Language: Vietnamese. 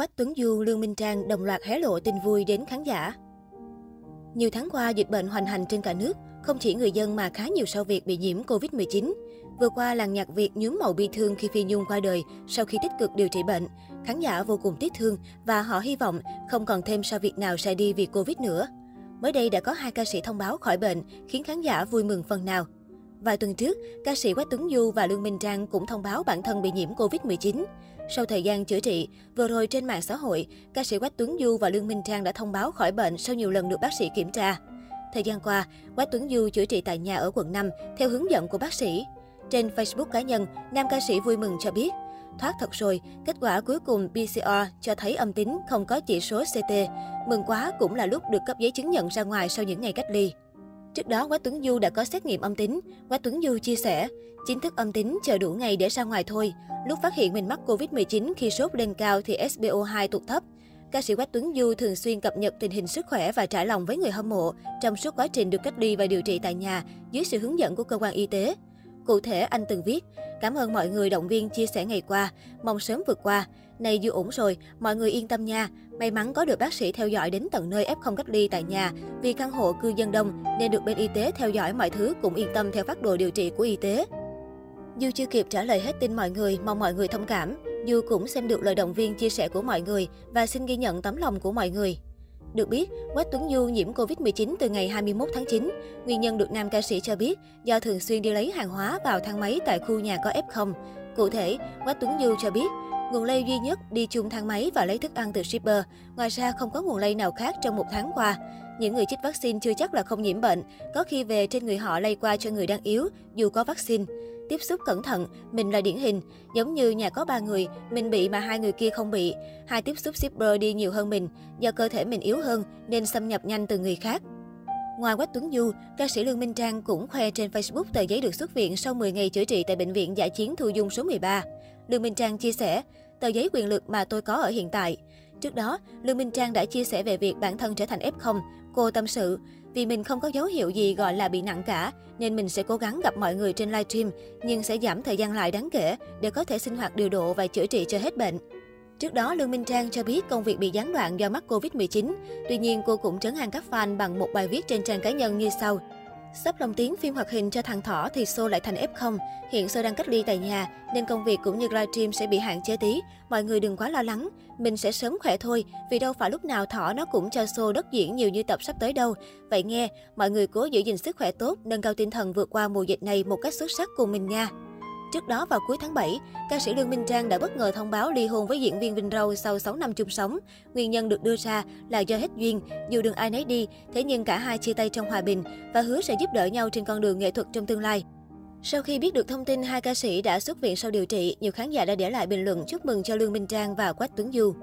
Quách Tuấn Du, Lương Minh Trang đồng loạt hé lộ tin vui đến khán giả. Nhiều tháng qua, dịch bệnh hoành hành trên cả nước, không chỉ người dân mà khá nhiều sao Việt bị nhiễm Covid-19. Vừa qua, làng nhạc Việt nhuốm màu bi thương khi Phi Nhung qua đời sau khi tích cực điều trị bệnh. Khán giả vô cùng tiếc thương và họ hy vọng không còn thêm sao Việt nào sẽ đi vì Covid nữa. Mới đây đã có hai ca sĩ thông báo khỏi bệnh, khiến khán giả vui mừng phần nào. Vài tuần trước, ca sĩ Quách Tuấn Du và Lương Minh Trang cũng thông báo bản thân bị nhiễm Covid-19. Sau thời gian chữa trị, vừa rồi trên mạng xã hội, ca sĩ Quách Tuấn Du và Lương Minh Trang đã thông báo khỏi bệnh sau nhiều lần được bác sĩ kiểm tra. Thời gian qua, Quách Tuấn Du chữa trị tại nhà ở quận 5 theo hướng dẫn của bác sĩ. Trên Facebook cá nhân, nam ca sĩ vui mừng cho biết, thoát thật rồi, kết quả cuối cùng PCR cho thấy âm tính, không có chỉ số CT. Mừng quá cũng là lúc được cấp giấy chứng nhận ra ngoài sau những ngày cách ly. Trước đó, Quách Tuấn Du đã có xét nghiệm âm tính. Quách Tuấn Du chia sẻ, chính thức âm tính chờ đủ ngày để ra ngoài thôi. Lúc phát hiện mình mắc Covid-19 khi sốt lên cao thì SPO2 tụt thấp. Ca sĩ Quách Tuấn Du thường xuyên cập nhật tình hình sức khỏe và trải lòng với người hâm mộ trong suốt quá trình được cách ly và điều trị tại nhà dưới sự hướng dẫn của cơ quan y tế. Cụ thể, anh từng viết, cảm ơn mọi người động viên chia sẻ ngày qua, mong sớm vượt qua. Này dù ổn rồi, mọi người yên tâm nha. May mắn có được bác sĩ theo dõi đến tận nơi F0 cách ly tại nhà. Vì căn hộ cư dân đông nên được bên y tế theo dõi mọi thứ cũng yên tâm theo phác đồ điều trị của y tế. Dù chưa kịp trả lời hết tin mọi người, mong mọi người thông cảm. Dù cũng xem được lời động viên chia sẻ của mọi người và xin ghi nhận tấm lòng của mọi người. Được biết, Quách Tuấn Du nhiễm Covid-19 từ ngày 21 tháng 9. Nguyên nhân được nam ca sĩ cho biết do thường xuyên đi lấy hàng hóa vào thang máy tại khu nhà có F0. Cụ thể, Quách Tuấn Du cho biết, nguồn lây duy nhất đi chung thang máy và lấy thức ăn từ shipper. Ngoài ra không có nguồn lây nào khác trong một tháng qua. Những người chích vaccine chưa chắc là không nhiễm bệnh, có khi về trên người họ lây qua cho người đang yếu dù có vaccine tiếp xúc cẩn thận, mình là điển hình. Giống như nhà có ba người, mình bị mà hai người kia không bị. Hai tiếp xúc shipper đi nhiều hơn mình, do cơ thể mình yếu hơn nên xâm nhập nhanh từ người khác. Ngoài Quách Tuấn Du, ca sĩ Lương Minh Trang cũng khoe trên Facebook tờ giấy được xuất viện sau 10 ngày chữa trị tại Bệnh viện Giải chiến Thu Dung số 13. Lương Minh Trang chia sẻ, tờ giấy quyền lực mà tôi có ở hiện tại. Trước đó, Lương Minh Trang đã chia sẻ về việc bản thân trở thành F0. Cô tâm sự, vì mình không có dấu hiệu gì gọi là bị nặng cả, nên mình sẽ cố gắng gặp mọi người trên livestream, nhưng sẽ giảm thời gian lại đáng kể để có thể sinh hoạt điều độ và chữa trị cho hết bệnh. Trước đó, Lương Minh Trang cho biết công việc bị gián đoạn do mắc Covid-19. Tuy nhiên, cô cũng trấn an các fan bằng một bài viết trên trang cá nhân như sau. Sắp lồng tiếng phim hoạt hình cho thằng Thỏ thì Sô lại thành F0. Hiện Sô đang cách ly tại nhà, nên công việc cũng như livestream sẽ bị hạn chế tí. Mọi người đừng quá lo lắng. Mình sẽ sớm khỏe thôi, vì đâu phải lúc nào Thỏ nó cũng cho Sô đất diễn nhiều như tập sắp tới đâu. Vậy nghe, mọi người cố giữ gìn sức khỏe tốt, nâng cao tinh thần vượt qua mùa dịch này một cách xuất sắc cùng mình nha. Trước đó vào cuối tháng 7, ca sĩ Lương Minh Trang đã bất ngờ thông báo ly hôn với diễn viên Vinh Râu sau 6 năm chung sống. Nguyên nhân được đưa ra là do hết duyên, dù đường ai nấy đi, thế nhưng cả hai chia tay trong hòa bình và hứa sẽ giúp đỡ nhau trên con đường nghệ thuật trong tương lai. Sau khi biết được thông tin hai ca sĩ đã xuất viện sau điều trị, nhiều khán giả đã để lại bình luận chúc mừng cho Lương Minh Trang và Quách Tuấn Du.